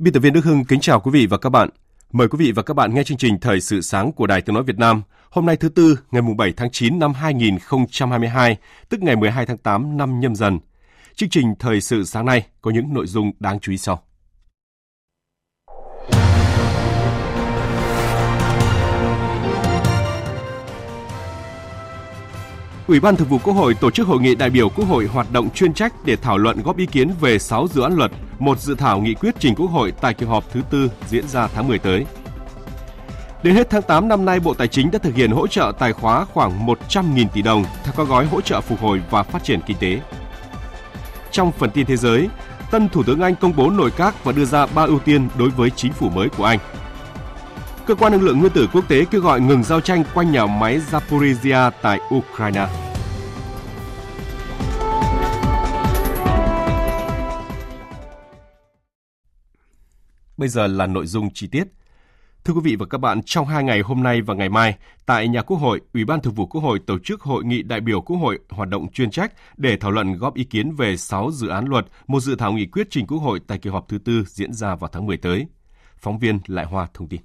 Biên tập viên Đức Hưng kính chào quý vị và các bạn. Mời quý vị và các bạn nghe chương trình Thời sự sáng của Đài Tiếng Nói Việt Nam hôm nay thứ Tư ngày 7 tháng 9 năm 2022, tức ngày 12 tháng 8 năm nhâm dần. Chương trình Thời sự sáng nay có những nội dung đáng chú ý sau. Ủy ban Thường vụ Quốc hội tổ chức hội nghị đại biểu Quốc hội hoạt động chuyên trách để thảo luận góp ý kiến về 6 dự án luật, một dự thảo nghị quyết trình Quốc hội tại kỳ họp thứ tư diễn ra tháng 10 tới. Đến hết tháng 8 năm nay, Bộ Tài chính đã thực hiện hỗ trợ tài khóa khoảng 100.000 tỷ đồng theo các gói hỗ trợ phục hồi và phát triển kinh tế. Trong phần tin thế giới, tân Thủ tướng Anh công bố nội các và đưa ra ba ưu tiên đối với chính phủ mới của Anh. Cơ quan năng lượng nguyên tử quốc tế kêu gọi ngừng giao tranh quanh nhà máy Zaporizhia tại Ukraine. Bây giờ là nội dung chi tiết. Thưa quý vị và các bạn, trong hai ngày hôm nay và ngày mai, tại nhà Quốc hội, Ủy ban Thường vụ Quốc hội tổ chức hội nghị đại biểu Quốc hội hoạt động chuyên trách để thảo luận góp ý kiến về 6 dự án luật, một dự thảo nghị quyết trình Quốc hội tại kỳ họp thứ tư diễn ra vào tháng 10 tới. Phóng viên Lại Hoa thông tin.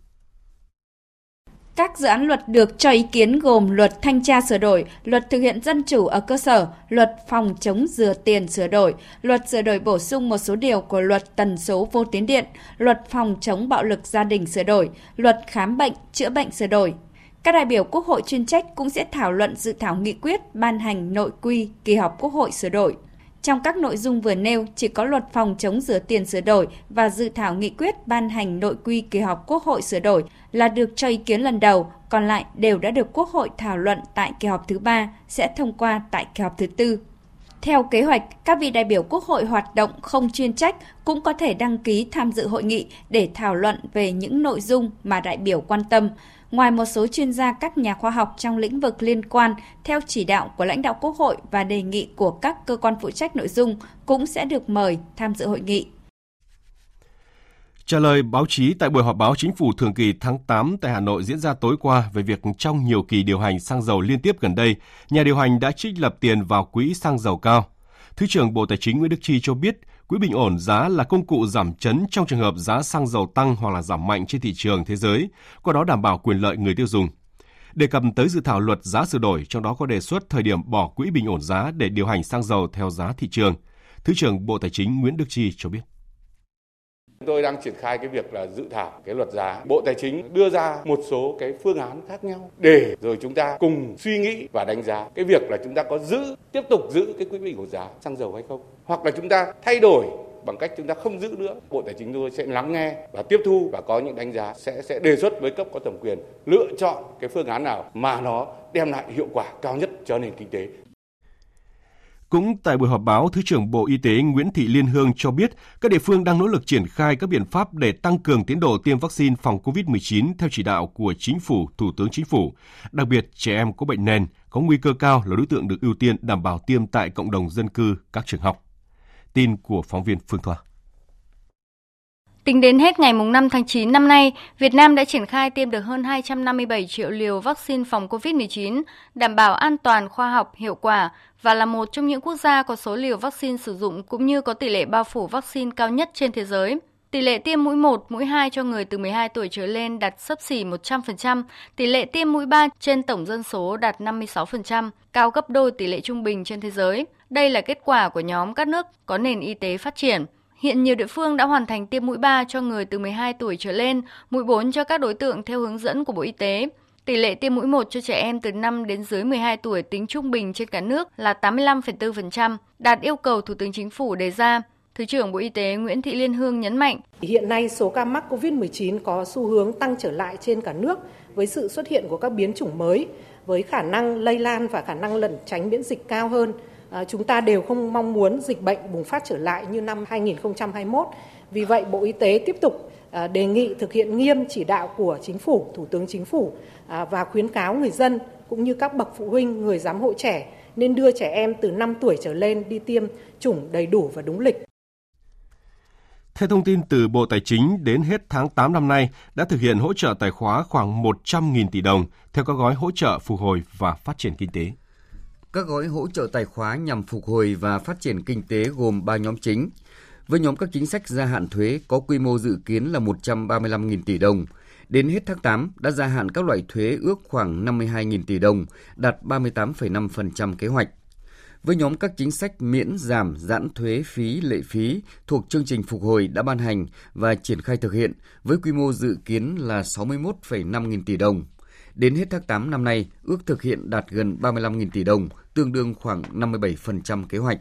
Các dự án luật được cho ý kiến gồm luật thanh tra sửa đổi, luật thực hiện dân chủ ở cơ sở, luật phòng chống rửa tiền sửa đổi, luật sửa đổi bổ sung một số điều của luật tần số vô tuyến điện, luật phòng chống bạo lực gia đình sửa đổi, luật khám bệnh, chữa bệnh sửa đổi. Các đại biểu Quốc hội chuyên trách cũng sẽ thảo luận dự thảo nghị quyết ban hành nội quy kỳ họp Quốc hội sửa đổi. Trong các nội dung vừa nêu, chỉ có luật phòng chống rửa tiền sửa đổi và dự thảo nghị quyết ban hành nội quy kỳ họp Quốc hội sửa đổi là được cho ý kiến lần đầu, còn lại đều đã được Quốc hội thảo luận tại kỳ họp thứ ba, sẽ thông qua tại kỳ họp thứ tư. Theo kế hoạch, các vị đại biểu Quốc hội hoạt động không chuyên trách cũng có thể đăng ký tham dự hội nghị để thảo luận về những nội dung mà đại biểu quan tâm, Ngoài một số chuyên gia các nhà khoa học trong lĩnh vực liên quan, theo chỉ đạo của lãnh đạo Quốc hội và đề nghị của các cơ quan phụ trách nội dung cũng sẽ được mời tham dự hội nghị. Trả lời báo chí tại buổi họp báo chính phủ thường kỳ tháng 8 tại Hà Nội diễn ra tối qua về việc trong nhiều kỳ điều hành xăng dầu liên tiếp gần đây, nhà điều hành đã trích lập tiền vào quỹ xăng dầu cao. Thứ trưởng Bộ Tài chính Nguyễn Đức Chi cho biết, quỹ bình ổn giá là công cụ giảm chấn trong trường hợp giá xăng dầu tăng hoặc là giảm mạnh trên thị trường thế giới, qua đó đảm bảo quyền lợi người tiêu dùng. Đề cập tới dự thảo luật giá sửa đổi, trong đó có đề xuất thời điểm bỏ quỹ bình ổn giá để điều hành xăng dầu theo giá thị trường. Thứ trưởng Bộ Tài chính Nguyễn Đức Chi cho biết. Chúng tôi đang triển khai cái việc là dự thảo cái luật giá. Bộ Tài chính đưa ra một số cái phương án khác nhau để rồi chúng ta cùng suy nghĩ và đánh giá cái việc là chúng ta có giữ tiếp tục giữ cái quỹ bình ổn giá xăng dầu hay không, hoặc là chúng ta thay đổi bằng cách chúng ta không giữ nữa. Bộ Tài chính tôi sẽ lắng nghe và tiếp thu và có những đánh giá sẽ sẽ đề xuất với cấp có thẩm quyền lựa chọn cái phương án nào mà nó đem lại hiệu quả cao nhất cho nền kinh tế. Cũng tại buổi họp báo, Thứ trưởng Bộ Y tế Nguyễn Thị Liên Hương cho biết các địa phương đang nỗ lực triển khai các biện pháp để tăng cường tiến độ tiêm vaccine phòng COVID-19 theo chỉ đạo của Chính phủ, Thủ tướng Chính phủ. Đặc biệt, trẻ em có bệnh nền, có nguy cơ cao là đối tượng được ưu tiên đảm bảo tiêm tại cộng đồng dân cư, các trường học. Tin của phóng viên Phương Thoa. Tính đến hết ngày 5 tháng 9 năm nay, Việt Nam đã triển khai tiêm được hơn 257 triệu liều vaccine phòng COVID-19, đảm bảo an toàn, khoa học, hiệu quả và là một trong những quốc gia có số liều vaccine sử dụng cũng như có tỷ lệ bao phủ vaccine cao nhất trên thế giới. Tỷ lệ tiêm mũi 1, mũi 2 cho người từ 12 tuổi trở lên đạt sấp xỉ 100%, tỷ lệ tiêm mũi 3 trên tổng dân số đạt 56%, cao gấp đôi tỷ lệ trung bình trên thế giới. Đây là kết quả của nhóm các nước có nền y tế phát triển. Hiện nhiều địa phương đã hoàn thành tiêm mũi 3 cho người từ 12 tuổi trở lên, mũi 4 cho các đối tượng theo hướng dẫn của Bộ Y tế. Tỷ lệ tiêm mũi 1 cho trẻ em từ 5 đến dưới 12 tuổi tính trung bình trên cả nước là 85,4%, đạt yêu cầu Thủ tướng Chính phủ đề ra. Thứ trưởng Bộ Y tế Nguyễn Thị Liên Hương nhấn mạnh. Hiện nay số ca mắc COVID-19 có xu hướng tăng trở lại trên cả nước với sự xuất hiện của các biến chủng mới, với khả năng lây lan và khả năng lẩn tránh miễn dịch cao hơn. Ờ, chúng ta đều không mong muốn dịch bệnh bùng phát trở lại như năm 2021. Vì vậy, Bộ Y tế tiếp tục ờ, đề nghị thực hiện nghiêm chỉ đạo của Chính phủ, Thủ tướng Chính phủ ờ, và khuyến cáo người dân cũng như các bậc phụ huynh, người giám hộ trẻ nên đưa trẻ em từ 5 tuổi trở lên đi tiêm chủng đầy đủ và đúng lịch. Theo thông tin từ Bộ Tài chính, đến hết tháng 8 năm nay đã thực hiện hỗ trợ tài khóa khoảng 100.000 tỷ đồng theo các gói hỗ trợ phục hồi và phát triển kinh tế. Các gói hỗ trợ tài khóa nhằm phục hồi và phát triển kinh tế gồm 3 nhóm chính. Với nhóm các chính sách gia hạn thuế có quy mô dự kiến là 135.000 tỷ đồng. Đến hết tháng 8 đã gia hạn các loại thuế ước khoảng 52.000 tỷ đồng, đạt 38,5% kế hoạch với nhóm các chính sách miễn giảm giãn thuế phí lệ phí thuộc chương trình phục hồi đã ban hành và triển khai thực hiện với quy mô dự kiến là 61,5 nghìn tỷ đồng. Đến hết tháng 8 năm nay, ước thực hiện đạt gần 35.000 tỷ đồng, tương đương khoảng 57% kế hoạch.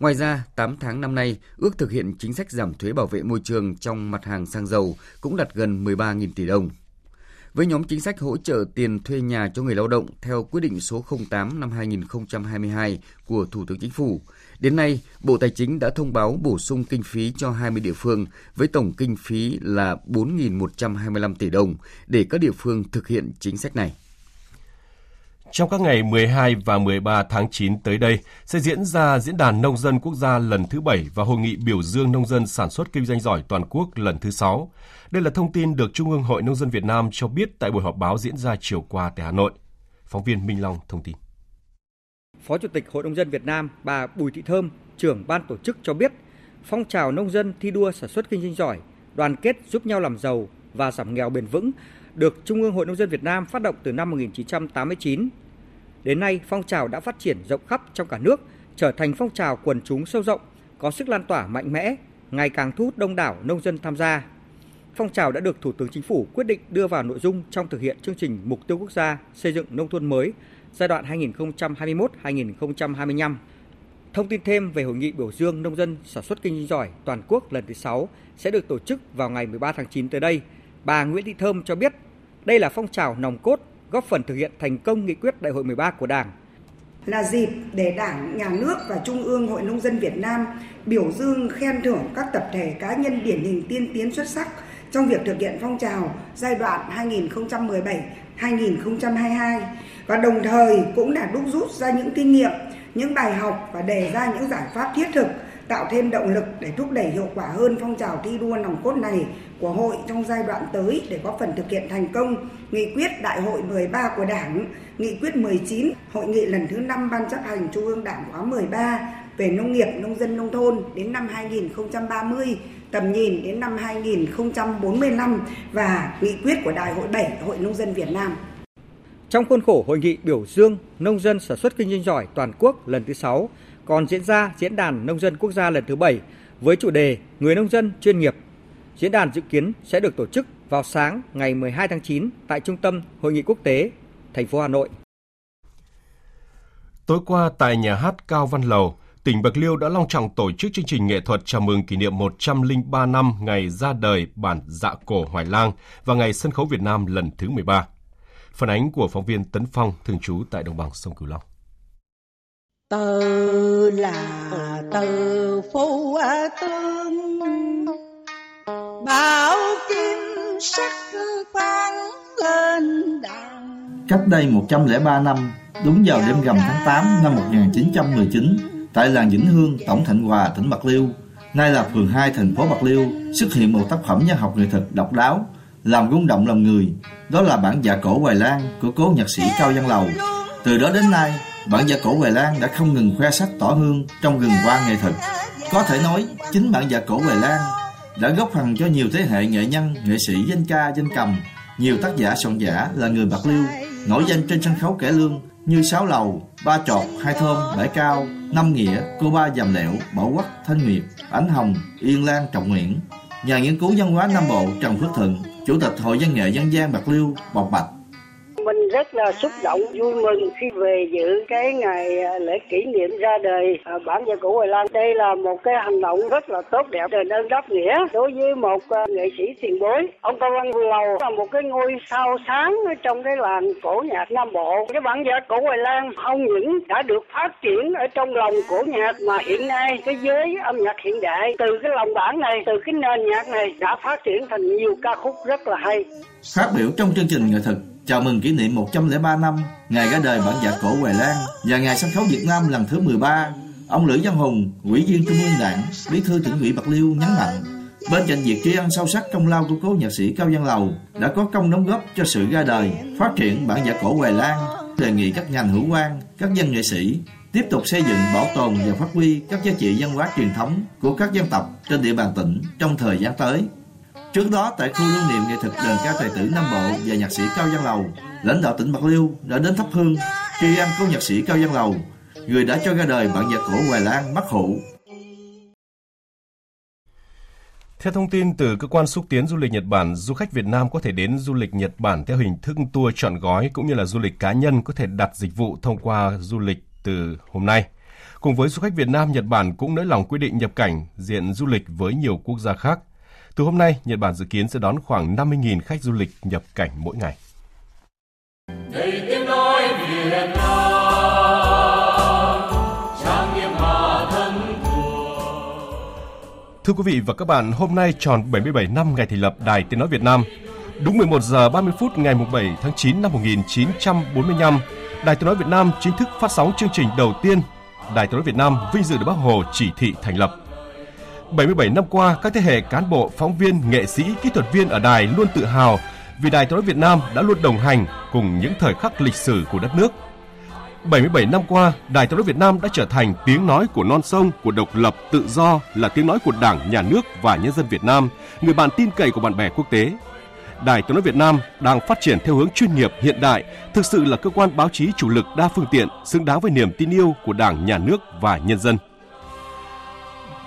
Ngoài ra, 8 tháng năm nay, ước thực hiện chính sách giảm thuế bảo vệ môi trường trong mặt hàng xăng dầu cũng đạt gần 13.000 tỷ đồng với nhóm chính sách hỗ trợ tiền thuê nhà cho người lao động theo quyết định số 08 năm 2022 của Thủ tướng Chính phủ. Đến nay, Bộ Tài chính đã thông báo bổ sung kinh phí cho 20 địa phương với tổng kinh phí là 4.125 tỷ đồng để các địa phương thực hiện chính sách này. Trong các ngày 12 và 13 tháng 9 tới đây sẽ diễn ra Diễn đàn Nông dân Quốc gia lần thứ 7 và Hội nghị biểu dương nông dân sản xuất kinh doanh giỏi toàn quốc lần thứ 6. Đây là thông tin được Trung ương Hội Nông dân Việt Nam cho biết tại buổi họp báo diễn ra chiều qua tại Hà Nội. Phóng viên Minh Long thông tin. Phó Chủ tịch Hội Nông dân Việt Nam bà Bùi Thị Thơm, trưởng ban tổ chức cho biết, phong trào nông dân thi đua sản xuất kinh doanh giỏi, đoàn kết giúp nhau làm giàu và giảm nghèo bền vững được Trung ương Hội Nông dân Việt Nam phát động từ năm 1989. Đến nay, phong trào đã phát triển rộng khắp trong cả nước, trở thành phong trào quần chúng sâu rộng, có sức lan tỏa mạnh mẽ, ngày càng thu hút đông đảo nông dân tham gia. Phong trào đã được Thủ tướng Chính phủ quyết định đưa vào nội dung trong thực hiện chương trình Mục tiêu Quốc gia xây dựng nông thôn mới giai đoạn 2021-2025. Thông tin thêm về hội nghị biểu dương nông dân sản xuất kinh doanh giỏi toàn quốc lần thứ 6 sẽ được tổ chức vào ngày 13 tháng 9 tới đây. Bà Nguyễn Thị Thơm cho biết đây là phong trào nòng cốt góp phần thực hiện thành công nghị quyết đại hội 13 của Đảng là dịp để Đảng, Nhà nước và Trung ương Hội Nông dân Việt Nam biểu dương khen thưởng các tập thể cá nhân điển hình tiên tiến xuất sắc trong việc thực hiện phong trào giai đoạn 2017-2022 và đồng thời cũng là đúc rút ra những kinh nghiệm, những bài học và đề ra những giải pháp thiết thực tạo thêm động lực để thúc đẩy hiệu quả hơn phong trào thi đua nòng cốt này của hội trong giai đoạn tới để góp phần thực hiện thành công nghị quyết đại hội 13 của Đảng, nghị quyết 19 hội nghị lần thứ 5 Ban chấp hành Trung ương Đảng khóa 13 về nông nghiệp, nông dân, nông thôn đến năm 2030, tầm nhìn đến năm 2045 và nghị quyết của Đại hội 7 Hội Nông dân Việt Nam. Trong khuôn khổ hội nghị biểu dương nông dân sản xuất kinh doanh giỏi toàn quốc lần thứ 6, còn diễn ra Diễn đàn Nông dân Quốc gia lần thứ 7 với chủ đề Người nông dân chuyên nghiệp. Diễn đàn dự kiến sẽ được tổ chức vào sáng ngày 12 tháng 9 tại Trung tâm Hội nghị Quốc tế, thành phố Hà Nội. Tối qua tại nhà hát Cao Văn Lầu, tỉnh Bạc Liêu đã long trọng tổ chức chương trình nghệ thuật chào mừng kỷ niệm 103 năm ngày ra đời bản dạ cổ Hoài Lang và ngày sân khấu Việt Nam lần thứ 13. Phản ánh của phóng viên Tấn Phong thường trú tại đồng bằng sông Cửu Long. Tờ là tờ phu tương Bảo kim sắc vang lên đàn Cách đây 103 năm, đúng vào đêm rằm tháng 8 năm 1919, tại làng Vĩnh Hương, Tổng Thạnh Hòa, tỉnh Bạc Liêu, nay là phường 2 thành phố Bạc Liêu, xuất hiện một tác phẩm văn học nghệ thuật độc đáo, làm rung động lòng người. Đó là bản dạ cổ Hoài Lan của cố nhạc sĩ Cao Văn Lầu. Từ đó đến nay, bản dạ cổ Hoài Lan đã không ngừng khoe sắc tỏ hương trong rừng hoa nghệ thuật. Có thể nói, chính bản dạ cổ Hoài Lan đã góp phần cho nhiều thế hệ nghệ nhân, nghệ sĩ danh ca, danh cầm, nhiều tác giả soạn giả là người Bạc Liêu nổi danh trên sân khấu cải lương như Sáu Lầu, Ba trọt, Hai Thơm, Bãi Cao, Năm Nghĩa, Cô Ba Dàm Lẹo, Bảo Quắc, Thanh Nguyệt, Ánh Hồng, Yên Lan, Trọng Nguyễn. Nhà nghiên cứu văn hóa Nam Bộ Trần Phước Thuận, Chủ tịch Hội Văn nghệ Dân gian Bạc Liêu, bộc bạch mình rất là xúc động, vui mừng khi về dự cái ngày à, lễ kỷ niệm ra đời à, bản nhạc cụ Hoài Lan. Đây là một cái hành động rất là tốt đẹp, đền ơn đáp nghĩa đối với một à, nghệ sĩ tiền bối. Ông Cao Văn Lầu là một cái ngôi sao sáng trong cái làng cổ nhạc Nam Bộ. Cái bản nhạc cổ Hoài Lan không những đã được phát triển ở trong lòng cổ nhạc mà hiện nay cái giới âm nhạc hiện đại từ cái lòng bản này, từ cái nền nhạc này đã phát triển thành nhiều ca khúc rất là hay. Phát biểu trong chương trình nghệ thuật chào mừng kỷ niệm 103 năm ngày ra đời bản nhạc cổ Hoài Lan và ngày sân khấu Việt Nam lần thứ 13, ông Lữ Văn Hùng, Ủy viên Trung ương Đảng, Bí thư tỉnh ủy Bạc Liêu nhấn mạnh Bên cạnh việc tri ân sâu sắc công lao của cố nhạc sĩ Cao Văn Lầu đã có công đóng góp cho sự ra đời, phát triển bản nhạc cổ Hoài Lan, đề nghị các ngành hữu quan, các dân nghệ sĩ tiếp tục xây dựng, bảo tồn và phát huy các giá trị văn hóa truyền thống của các dân tộc trên địa bàn tỉnh trong thời gian tới. Trước đó tại khu lưu niệm nghệ thuật đền ca tài tử Nam Bộ và nhạc sĩ Cao Văn Lầu, lãnh đạo tỉnh Bạc Liêu đã đến thắp hương tri ân cô nhạc sĩ Cao Văn Lầu, người đã cho ra đời bản nhạc cổ Hoài Lan bắc Hữu. Theo thông tin từ cơ quan xúc tiến du lịch Nhật Bản, du khách Việt Nam có thể đến du lịch Nhật Bản theo hình thức tour chọn gói cũng như là du lịch cá nhân có thể đặt dịch vụ thông qua du lịch từ hôm nay. Cùng với du khách Việt Nam, Nhật Bản cũng nới lỏng quy định nhập cảnh diện du lịch với nhiều quốc gia khác. Từ hôm nay, Nhật Bản dự kiến sẽ đón khoảng 50.000 khách du lịch nhập cảnh mỗi ngày. Đây tiếng nói Việt Nam, trang nghiêm hạ thân Thưa quý vị và các bạn, hôm nay tròn 77 năm ngày thành lập Đài Tiếng Nói Việt Nam. Đúng 11 giờ 30 phút ngày 7 tháng 9 năm 1945, Đài Tiếng Nói Việt Nam chính thức phát sóng chương trình đầu tiên. Đài Tiếng Nói Việt Nam vinh dự được Bác Hồ chỉ thị thành lập. 77 năm qua, các thế hệ cán bộ, phóng viên, nghệ sĩ, kỹ thuật viên ở đài luôn tự hào vì Đài Tiếng nói Việt Nam đã luôn đồng hành cùng những thời khắc lịch sử của đất nước. 77 năm qua, Đài Tiếng nói Việt Nam đã trở thành tiếng nói của non sông, của độc lập, tự do, là tiếng nói của Đảng, Nhà nước và nhân dân Việt Nam, người bạn tin cậy của bạn bè quốc tế. Đài Tiếng nói Việt Nam đang phát triển theo hướng chuyên nghiệp hiện đại, thực sự là cơ quan báo chí chủ lực đa phương tiện, xứng đáng với niềm tin yêu của Đảng, Nhà nước và nhân dân.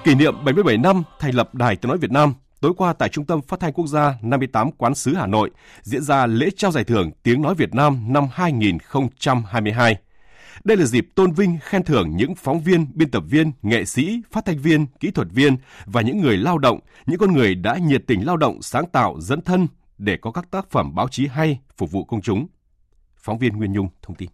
Kỷ niệm 77 năm thành lập Đài Tiếng nói Việt Nam, tối qua tại Trung tâm Phát thanh Quốc gia 58 Quán sứ Hà Nội diễn ra lễ trao giải thưởng Tiếng nói Việt Nam năm 2022. Đây là dịp tôn vinh khen thưởng những phóng viên, biên tập viên, nghệ sĩ, phát thanh viên, kỹ thuật viên và những người lao động, những con người đã nhiệt tình lao động, sáng tạo, dẫn thân để có các tác phẩm báo chí hay phục vụ công chúng. Phóng viên Nguyên Nhung thông tin.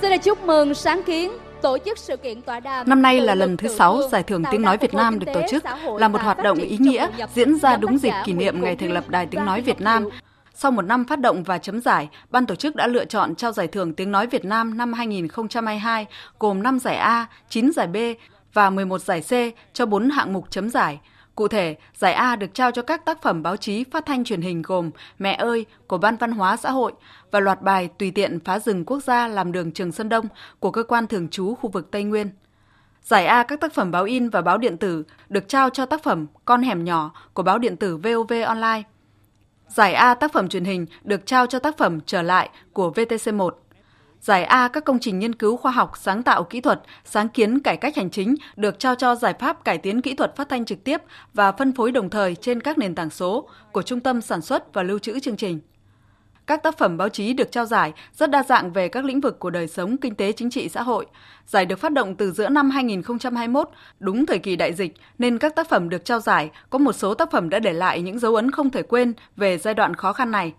Xin được chúc mừng sáng kiến tổ chức sự kiện tọa đàm. Năm nay là lần thứ 6 Giải thưởng Tiếng Nói Việt Nam được tổ chức, là một hoạt động ý nghĩa diễn ra đúng dịp kỷ niệm ngày thành lập Đài Tiếng Nói Việt Nam. Sau một năm phát động và chấm giải, ban tổ chức đã lựa chọn trao giải thưởng Tiếng Nói Việt Nam năm 2022 gồm 5 giải A, 9 giải B và 11 giải C cho 4 hạng mục chấm giải – Cụ thể, giải A được trao cho các tác phẩm báo chí phát thanh truyền hình gồm Mẹ ơi của Ban Văn hóa Xã hội và loạt bài Tùy tiện phá rừng quốc gia làm đường Trường Sơn Đông của cơ quan thường trú khu vực Tây Nguyên. Giải A các tác phẩm báo in và báo điện tử được trao cho tác phẩm Con hẻm nhỏ của báo điện tử VOV Online. Giải A tác phẩm truyền hình được trao cho tác phẩm Trở lại của VTC1. Giải A các công trình nghiên cứu khoa học, sáng tạo kỹ thuật, sáng kiến cải cách hành chính được trao cho giải pháp cải tiến kỹ thuật phát thanh trực tiếp và phân phối đồng thời trên các nền tảng số của Trung tâm Sản xuất và Lưu trữ chương trình. Các tác phẩm báo chí được trao giải rất đa dạng về các lĩnh vực của đời sống kinh tế chính trị xã hội. Giải được phát động từ giữa năm 2021, đúng thời kỳ đại dịch, nên các tác phẩm được trao giải có một số tác phẩm đã để lại những dấu ấn không thể quên về giai đoạn khó khăn này.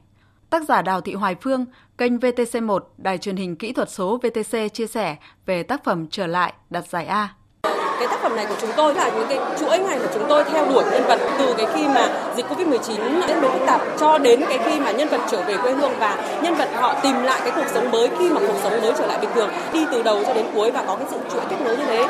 Tác giả Đào Thị Hoài Phương, kênh VTC1, đài truyền hình kỹ thuật số VTC chia sẻ về tác phẩm Trở lại đạt giải A. Cái tác phẩm này của chúng tôi là những cái chuỗi ngày mà chúng tôi theo đuổi nhân vật từ cái khi mà dịch Covid-19 diễn biến phức tạp cho đến cái khi mà nhân vật trở về quê hương và nhân vật họ tìm lại cái cuộc sống mới khi mà cuộc sống mới trở lại bình thường, đi từ đầu cho đến cuối và có cái sự chuỗi kết nối như thế.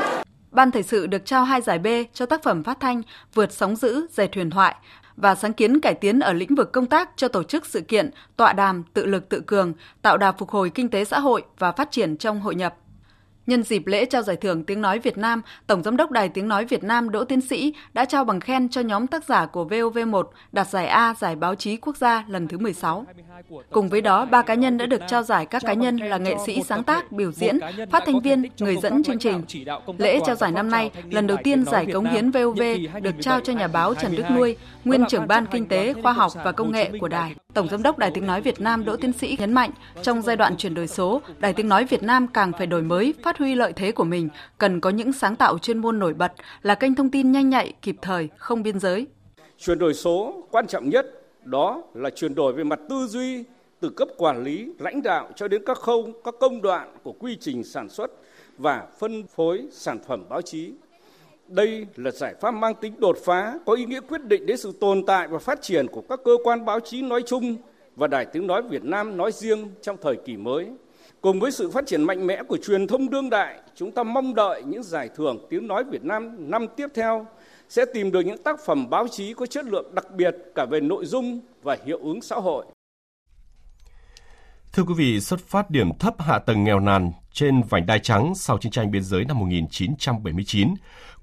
Ban thời sự được trao hai giải B cho tác phẩm phát thanh Vượt sóng dữ, dệt huyền thoại và sáng kiến cải tiến ở lĩnh vực công tác cho tổ chức sự kiện, tọa đàm tự lực tự cường, tạo đà phục hồi kinh tế xã hội và phát triển trong hội nhập. Nhân dịp lễ trao giải thưởng Tiếng Nói Việt Nam, Tổng Giám đốc Đài Tiếng Nói Việt Nam Đỗ Tiến Sĩ đã trao bằng khen cho nhóm tác giả của VOV1 đạt giải A Giải Báo chí Quốc gia lần thứ 16. Cùng với đó, ba cá nhân đã được trao giải các cá nhân là nghệ sĩ sáng tác, biểu diễn, phát thanh viên, người dẫn chương trình. Lễ trao giải năm nay, lần đầu tiên giải cống hiến VOV được trao cho nhà báo Trần Đức Nuôi, nguyên trưởng ban kinh tế, khoa học và công nghệ của đài. Tổng Giám đốc Đài Tiếng Nói Việt Nam Đỗ Tiến Sĩ nhấn mạnh, trong giai đoạn chuyển đổi số, Đài Tiếng Nói Việt Nam càng phải đổi mới, phát huy lợi thế của mình, cần có những sáng tạo chuyên môn nổi bật, là kênh thông tin nhanh nhạy, kịp thời, không biên giới. Chuyển đổi số quan trọng nhất đó là chuyển đổi về mặt tư duy từ cấp quản lý, lãnh đạo cho đến các khâu, các công đoạn của quy trình sản xuất và phân phối sản phẩm báo chí. Đây là giải pháp mang tính đột phá, có ý nghĩa quyết định đến sự tồn tại và phát triển của các cơ quan báo chí nói chung và Đài Tiếng Nói Việt Nam nói riêng trong thời kỳ mới. Cùng với sự phát triển mạnh mẽ của truyền thông đương đại, chúng ta mong đợi những giải thưởng Tiếng Nói Việt Nam năm tiếp theo sẽ tìm được những tác phẩm báo chí có chất lượng đặc biệt cả về nội dung và hiệu ứng xã hội. Thưa quý vị, xuất phát điểm thấp hạ tầng nghèo nàn trên vành đai trắng sau chiến tranh biên giới năm 1979,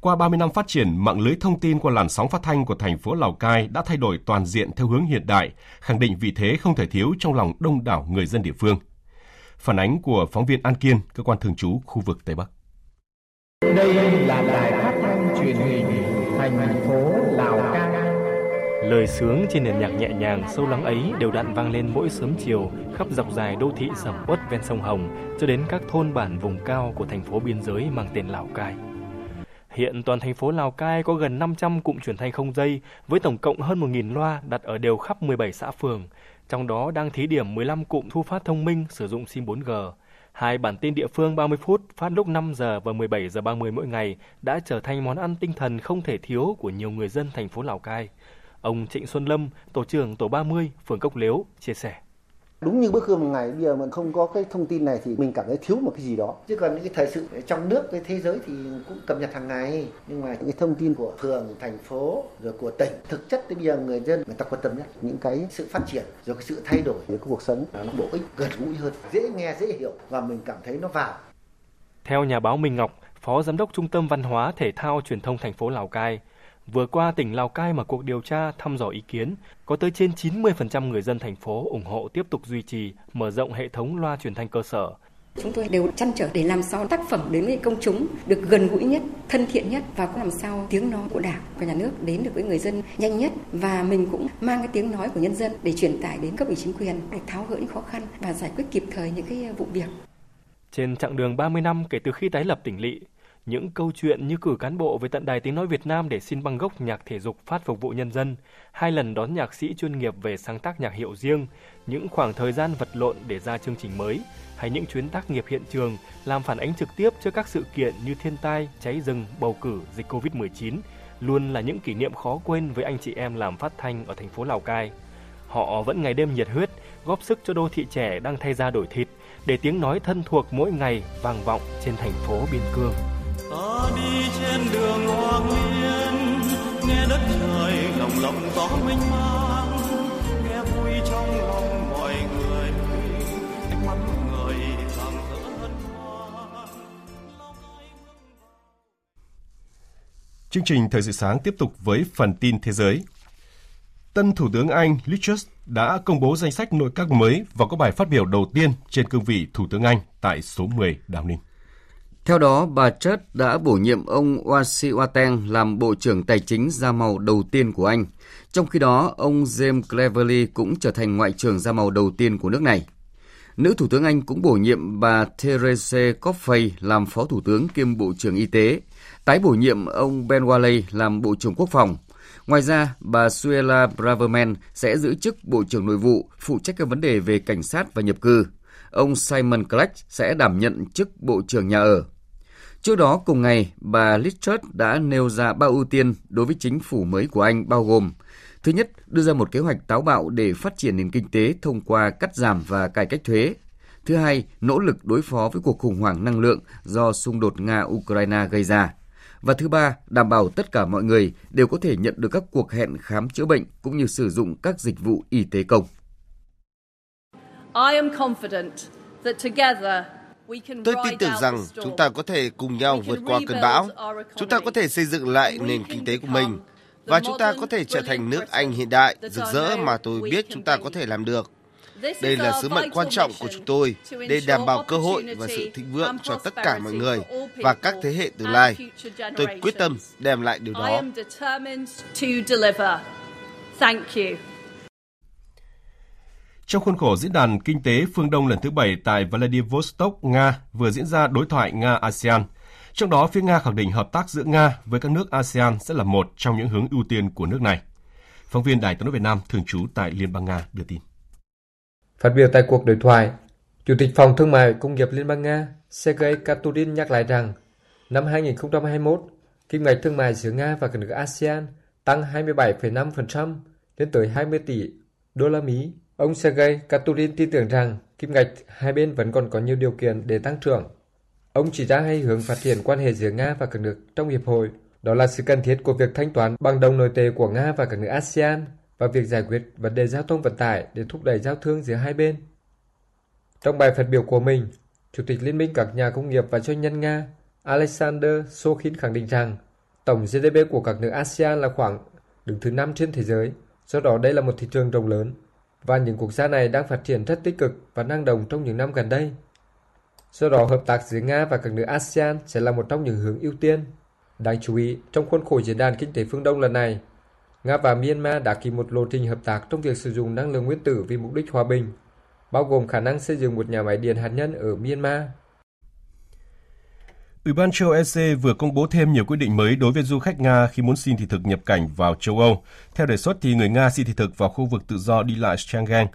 qua 30 năm phát triển, mạng lưới thông tin qua làn sóng phát thanh của thành phố Lào Cai đã thay đổi toàn diện theo hướng hiện đại, khẳng định vị thế không thể thiếu trong lòng đông đảo người dân địa phương. Phản ánh của phóng viên An Kiên, cơ quan thường trú khu vực Tây Bắc. Đây là đài phát thanh truyền hình thành phố Lào Cai. Lời sướng trên nền nhạc nhẹ nhàng sâu lắng ấy đều đặn vang lên mỗi sớm chiều khắp dọc dài đô thị sầm uất ven sông Hồng cho đến các thôn bản vùng cao của thành phố biên giới mang tên Lào Cai. Hiện toàn thành phố Lào Cai có gần 500 cụm truyền thanh không dây với tổng cộng hơn 1.000 loa đặt ở đều khắp 17 xã phường, trong đó đang thí điểm 15 cụm thu phát thông minh sử dụng SIM 4G. Hai bản tin địa phương 30 phút phát lúc 5 giờ và 17 giờ 30 mỗi ngày đã trở thành món ăn tinh thần không thể thiếu của nhiều người dân thành phố Lào Cai. Ông Trịnh Xuân Lâm, tổ trưởng tổ 30, phường Cốc Lếu, chia sẻ. Đúng như bữa cơm một ngày, bây giờ mà không có cái thông tin này thì mình cảm thấy thiếu một cái gì đó. Chứ còn những cái thời sự trong nước, cái thế giới thì cũng cập nhật hàng ngày. Nhưng mà những cái thông tin của phường, thành phố, rồi của tỉnh, thực chất thì bây giờ người dân người ta quan tâm nhất những cái sự phát triển, rồi cái sự thay đổi của cuộc sống nó bổ ích, gần gũi hơn, dễ nghe, dễ hiểu và mình cảm thấy nó vào. Theo nhà báo Minh Ngọc, Phó Giám đốc Trung tâm Văn hóa Thể thao Truyền thông thành phố Lào Cai, Vừa qua, tỉnh Lào Cai mở cuộc điều tra thăm dò ý kiến, có tới trên 90% người dân thành phố ủng hộ tiếp tục duy trì, mở rộng hệ thống loa truyền thanh cơ sở. Chúng tôi đều chăn trở để làm sao tác phẩm đến với công chúng được gần gũi nhất, thân thiện nhất và cũng làm sao tiếng nói của Đảng và nhà nước đến được với người dân nhanh nhất và mình cũng mang cái tiếng nói của nhân dân để truyền tải đến cấp ủy chính quyền để tháo gỡ những khó khăn và giải quyết kịp thời những cái vụ việc. Trên chặng đường 30 năm kể từ khi tái lập tỉnh lỵ, những câu chuyện như cử cán bộ về tận Đài Tiếng Nói Việt Nam để xin băng gốc nhạc thể dục phát phục vụ nhân dân, hai lần đón nhạc sĩ chuyên nghiệp về sáng tác nhạc hiệu riêng, những khoảng thời gian vật lộn để ra chương trình mới, hay những chuyến tác nghiệp hiện trường làm phản ánh trực tiếp cho các sự kiện như thiên tai, cháy rừng, bầu cử, dịch Covid-19, luôn là những kỷ niệm khó quên với anh chị em làm phát thanh ở thành phố Lào Cai. Họ vẫn ngày đêm nhiệt huyết, góp sức cho đô thị trẻ đang thay ra đổi thịt, để tiếng nói thân thuộc mỗi ngày vang vọng trên thành phố biên cương ta đi trên đường hoang liên nghe đất trời lòng lòng gió mênh mang nghe vui trong lòng mọi người, ánh mắt người rạng rỡ hân hoan Chương trình Thời sự sáng tiếp tục với phần tin thế giới. Tân Thủ tướng Anh Liz Truss đã công bố danh sách nội các mới và có bài phát biểu đầu tiên trên cương vị Thủ tướng Anh tại số 10 Downing. Theo đó, bà Truss đã bổ nhiệm ông Wasi Wateng làm Bộ trưởng Tài chính da màu đầu tiên của Anh. Trong khi đó, ông James Cleverly cũng trở thành Ngoại trưởng da màu đầu tiên của nước này. Nữ Thủ tướng Anh cũng bổ nhiệm bà Theresa Coffey làm Phó Thủ tướng kiêm Bộ trưởng Y tế, tái bổ nhiệm ông Ben Wallace làm Bộ trưởng Quốc phòng. Ngoài ra, bà Suella Braverman sẽ giữ chức Bộ trưởng Nội vụ, phụ trách các vấn đề về cảnh sát và nhập cư. Ông Simon Clegg sẽ đảm nhận chức Bộ trưởng Nhà ở. Trước đó cùng ngày, bà Liz Truss đã nêu ra ba ưu tiên đối với chính phủ mới của Anh bao gồm Thứ nhất, đưa ra một kế hoạch táo bạo để phát triển nền kinh tế thông qua cắt giảm và cải cách thuế. Thứ hai, nỗ lực đối phó với cuộc khủng hoảng năng lượng do xung đột Nga-Ukraine gây ra. Và thứ ba, đảm bảo tất cả mọi người đều có thể nhận được các cuộc hẹn khám chữa bệnh cũng như sử dụng các dịch vụ y tế công. I am confident that together Tôi tin tưởng rằng chúng ta có thể cùng nhau vượt qua cơn bão. Chúng ta có thể xây dựng lại nền kinh tế của mình. Và chúng ta có thể trở thành nước Anh hiện đại, rực rỡ mà tôi biết chúng ta có thể làm được. Đây là sứ mệnh quan trọng của chúng tôi để đảm bảo cơ hội và sự thịnh vượng cho tất cả mọi người và các thế hệ tương lai. Tôi quyết tâm đem lại điều đó. Trong khuôn khổ diễn đàn kinh tế phương Đông lần thứ bảy tại Vladivostok, Nga vừa diễn ra đối thoại Nga-ASEAN. Trong đó, phía Nga khẳng định hợp tác giữa Nga với các nước ASEAN sẽ là một trong những hướng ưu tiên của nước này. Phóng viên Đài tiếng nói Việt Nam thường trú tại Liên bang Nga đưa tin. Phát biểu tại cuộc đối thoại, Chủ tịch Phòng Thương mại Công nghiệp Liên bang Nga Sergei Katurin nhắc lại rằng năm 2021, kim ngạch thương mại giữa Nga và các nước ASEAN tăng 27,5% lên tới 20 tỷ đô la Mỹ. Ông Sergei Katurin tin tưởng rằng kim ngạch hai bên vẫn còn có nhiều điều kiện để tăng trưởng. Ông chỉ ra hai hướng phát triển quan hệ giữa Nga và các nước trong hiệp hội, đó là sự cần thiết của việc thanh toán bằng đồng nội tệ của Nga và các nước ASEAN và việc giải quyết vấn đề giao thông vận tải để thúc đẩy giao thương giữa hai bên. Trong bài phát biểu của mình, Chủ tịch Liên minh các nhà công nghiệp và doanh nhân Nga Alexander Sokhin khẳng định rằng tổng GDP của các nước ASEAN là khoảng đứng thứ 5 trên thế giới, do đó đây là một thị trường rộng lớn và những quốc gia này đang phát triển rất tích cực và năng động trong những năm gần đây. Do đó, hợp tác giữa Nga và các nước ASEAN sẽ là một trong những hướng ưu tiên. Đáng chú ý, trong khuôn khổ diễn đàn kinh tế phương Đông lần này, Nga và Myanmar đã ký một lộ trình hợp tác trong việc sử dụng năng lượng nguyên tử vì mục đích hòa bình, bao gồm khả năng xây dựng một nhà máy điện hạt nhân ở Myanmar. Ủy ban châu EC vừa công bố thêm nhiều quyết định mới đối với du khách Nga khi muốn xin thị thực nhập cảnh vào châu Âu. Theo đề xuất thì người Nga xin thị thực vào khu vực tự do đi lại Schengen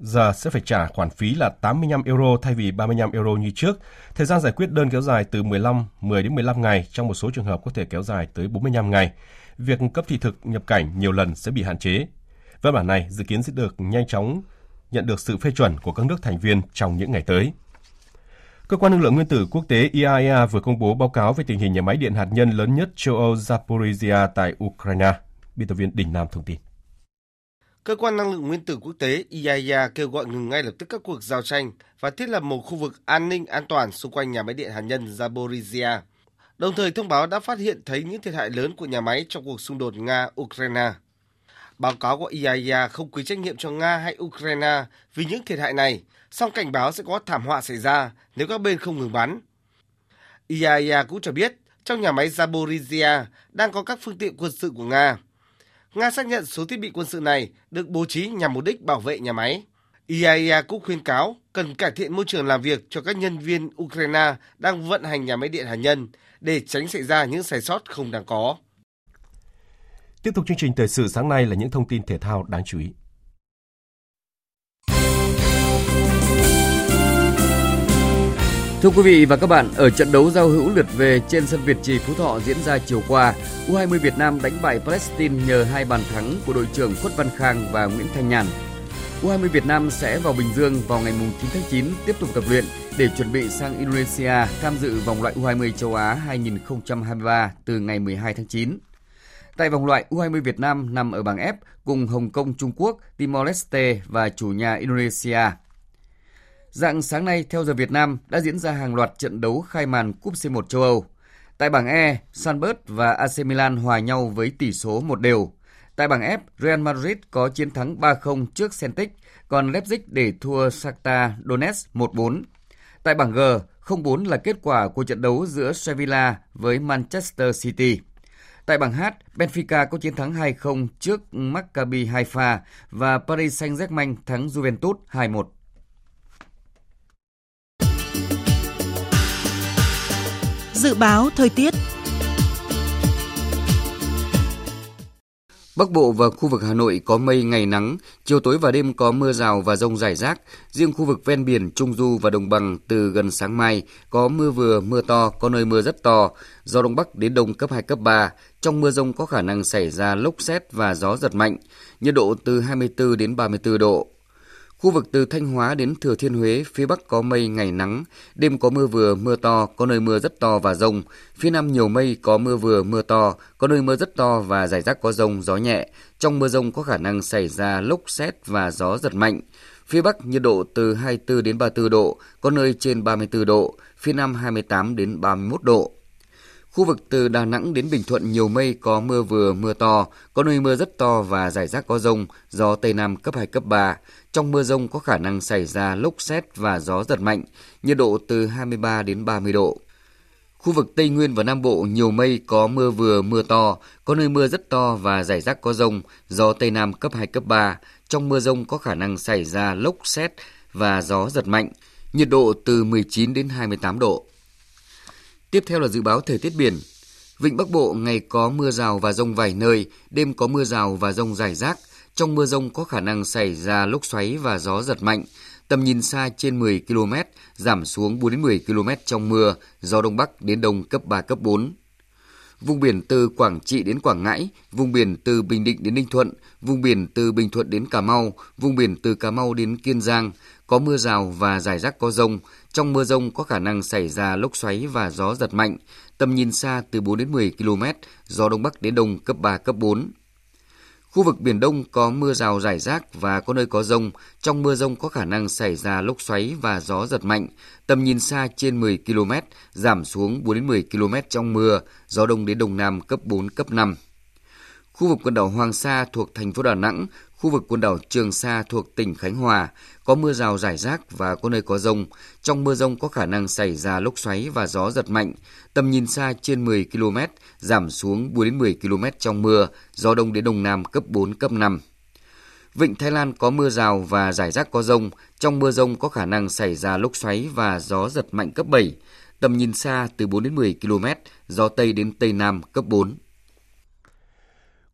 giờ sẽ phải trả khoản phí là 85 euro thay vì 35 euro như trước. Thời gian giải quyết đơn kéo dài từ 15, 10 đến 15 ngày, trong một số trường hợp có thể kéo dài tới 45 ngày việc cấp thị thực nhập cảnh nhiều lần sẽ bị hạn chế. Văn bản này dự kiến sẽ được nhanh chóng nhận được sự phê chuẩn của các nước thành viên trong những ngày tới. Cơ quan năng lượng nguyên tử quốc tế IAEA vừa công bố báo cáo về tình hình nhà máy điện hạt nhân lớn nhất châu Âu Zaporizhia tại Ukraine. Biên tập viên Đình Nam thông tin. Cơ quan năng lượng nguyên tử quốc tế IAEA kêu gọi ngừng ngay lập tức các cuộc giao tranh và thiết lập một khu vực an ninh an toàn xung quanh nhà máy điện hạt nhân Zaporizhia đồng thời thông báo đã phát hiện thấy những thiệt hại lớn của nhà máy trong cuộc xung đột Nga-Ukraine. Báo cáo của IAEA không quy trách nhiệm cho Nga hay Ukraine vì những thiệt hại này, song cảnh báo sẽ có thảm họa xảy ra nếu các bên không ngừng bắn. IAEA cũng cho biết trong nhà máy Zaporizhia đang có các phương tiện quân sự của Nga. Nga xác nhận số thiết bị quân sự này được bố trí nhằm mục đích bảo vệ nhà máy. IAEA cũng khuyên cáo cần cải thiện môi trường làm việc cho các nhân viên Ukraine đang vận hành nhà máy điện hạt nhân để tránh xảy ra những sai sót không đáng có. Tiếp tục chương trình thời sự sáng nay là những thông tin thể thao đáng chú ý. Thưa quý vị và các bạn, ở trận đấu giao hữu lượt về trên sân Việt Trì Phú Thọ diễn ra chiều qua, U20 Việt Nam đánh bại Palestine nhờ hai bàn thắng của đội trưởng Khuất Văn Khang và Nguyễn Thanh Nhàn. U20 Việt Nam sẽ vào Bình Dương vào ngày 9 tháng 9 tiếp tục tập luyện để chuẩn bị sang Indonesia tham dự vòng loại U20 châu Á 2023 từ ngày 12 tháng 9. Tại vòng loại U20 Việt Nam nằm ở bảng F cùng Hồng Kông Trung Quốc, Timor-Leste và chủ nhà Indonesia. Dạng sáng nay theo giờ Việt Nam đã diễn ra hàng loạt trận đấu khai màn Cúp C1 châu Âu. Tại bảng E, Sanbert và AC Milan hòa nhau với tỷ số một đều. Tại bảng F, Real Madrid có chiến thắng 3-0 trước Celtic, còn Leipzig để thua Shakhtar Donetsk 1-4. Tại bảng G, 0-4 là kết quả của trận đấu giữa Sevilla với Manchester City. Tại bảng H, Benfica có chiến thắng 2-0 trước Maccabi Haifa và Paris Saint-Germain thắng Juventus 2-1. Dự báo thời tiết Bắc Bộ và khu vực Hà Nội có mây ngày nắng, chiều tối và đêm có mưa rào và rông rải rác. Riêng khu vực ven biển, Trung Du và Đồng Bằng từ gần sáng mai có mưa vừa, mưa to, có nơi mưa rất to. Gió Đông Bắc đến Đông cấp 2, cấp 3. Trong mưa rông có khả năng xảy ra lốc xét và gió giật mạnh. Nhiệt độ từ 24 đến 34 độ. Khu vực từ Thanh Hóa đến Thừa Thiên Huế, phía Bắc có mây, ngày nắng, đêm có mưa vừa, mưa to, có nơi mưa rất to và rông. Phía Nam nhiều mây, có mưa vừa, mưa to, có nơi mưa rất to và rải rác có rông, gió nhẹ. Trong mưa rông có khả năng xảy ra lốc xét và gió giật mạnh. Phía Bắc nhiệt độ từ 24 đến 34 độ, có nơi trên 34 độ, phía Nam 28 đến 31 độ. Khu vực từ Đà Nẵng đến Bình Thuận nhiều mây có mưa vừa mưa to, có nơi mưa rất to và rải rác có rông, gió Tây Nam cấp 2, cấp 3. Trong mưa rông có khả năng xảy ra lốc xét và gió giật mạnh, nhiệt độ từ 23 đến 30 độ. Khu vực Tây Nguyên và Nam Bộ nhiều mây có mưa vừa mưa to, có nơi mưa rất to và rải rác có rông, gió Tây Nam cấp 2, cấp 3. Trong mưa rông có khả năng xảy ra lốc xét và gió giật mạnh, nhiệt độ từ 19 đến 28 độ. Tiếp theo là dự báo thời tiết biển. Vịnh Bắc Bộ ngày có mưa rào và rông vài nơi, đêm có mưa rào và rông rải rác. Trong mưa rông có khả năng xảy ra lốc xoáy và gió giật mạnh. Tầm nhìn xa trên 10 km, giảm xuống 4 đến 10 km trong mưa, gió đông bắc đến đông cấp 3 cấp 4. Vùng biển từ Quảng Trị đến Quảng Ngãi, vùng biển từ Bình Định đến Ninh Thuận, vùng biển từ Bình Thuận đến Cà Mau, vùng biển từ Cà Mau đến Kiên Giang, có mưa rào và rải rác có rông. Trong mưa rông có khả năng xảy ra lốc xoáy và gió giật mạnh, tầm nhìn xa từ 4 đến 10 km, gió đông bắc đến đông cấp 3, cấp 4. Khu vực Biển Đông có mưa rào rải rác và có nơi có rông. Trong mưa rông có khả năng xảy ra lốc xoáy và gió giật mạnh. Tầm nhìn xa trên 10 km, giảm xuống 4 đến 10 km trong mưa, gió đông đến đông nam cấp 4, cấp 5. Khu vực quần đảo Hoàng Sa thuộc thành phố Đà Nẵng, khu vực quần đảo Trường Sa thuộc tỉnh Khánh Hòa có mưa rào rải rác và có nơi có rông. Trong mưa rông có khả năng xảy ra lốc xoáy và gió giật mạnh. Tầm nhìn xa trên 10 km, giảm xuống 4 đến 10 km trong mưa, gió đông đến đông nam cấp 4, cấp 5. Vịnh Thái Lan có mưa rào và rải rác có rông. Trong mưa rông có khả năng xảy ra lốc xoáy và gió giật mạnh cấp 7. Tầm nhìn xa từ 4 đến 10 km, gió Tây đến Tây Nam cấp 4.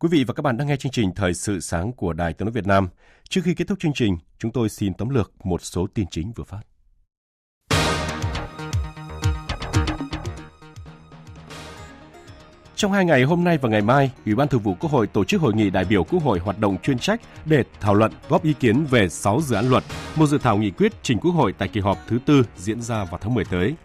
Quý vị và các bạn đang nghe chương trình Thời sự sáng của Đài Tiếng nói Việt Nam. Trước khi kết thúc chương trình, chúng tôi xin tóm lược một số tin chính vừa phát. Trong hai ngày hôm nay và ngày mai, Ủy ban Thường vụ Quốc hội tổ chức hội nghị đại biểu Quốc hội hoạt động chuyên trách để thảo luận góp ý kiến về 6 dự án luật, một dự thảo nghị quyết trình Quốc hội tại kỳ họp thứ tư diễn ra vào tháng 10 tới.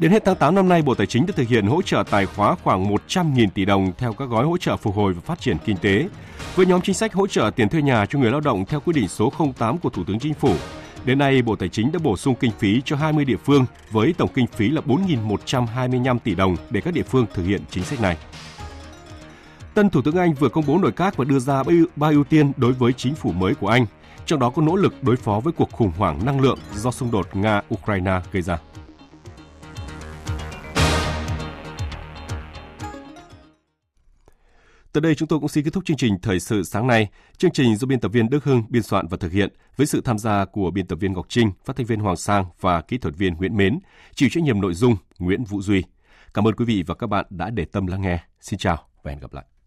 Đến hết tháng 8 năm nay, Bộ Tài chính đã thực hiện hỗ trợ tài khóa khoảng 100.000 tỷ đồng theo các gói hỗ trợ phục hồi và phát triển kinh tế. Với nhóm chính sách hỗ trợ tiền thuê nhà cho người lao động theo quyết định số 08 của Thủ tướng Chính phủ, đến nay Bộ Tài chính đã bổ sung kinh phí cho 20 địa phương với tổng kinh phí là 4.125 tỷ đồng để các địa phương thực hiện chính sách này. Tân Thủ tướng Anh vừa công bố nội các và đưa ra ba ưu tiên đối với chính phủ mới của Anh, trong đó có nỗ lực đối phó với cuộc khủng hoảng năng lượng do xung đột Nga-Ukraine gây ra. Tới đây chúng tôi cũng xin kết thúc chương trình Thời sự sáng nay. Chương trình do biên tập viên Đức Hưng biên soạn và thực hiện với sự tham gia của biên tập viên Ngọc Trinh, phát thanh viên Hoàng Sang và kỹ thuật viên Nguyễn Mến, chịu trách nhiệm nội dung Nguyễn Vũ Duy. Cảm ơn quý vị và các bạn đã để tâm lắng nghe. Xin chào và hẹn gặp lại.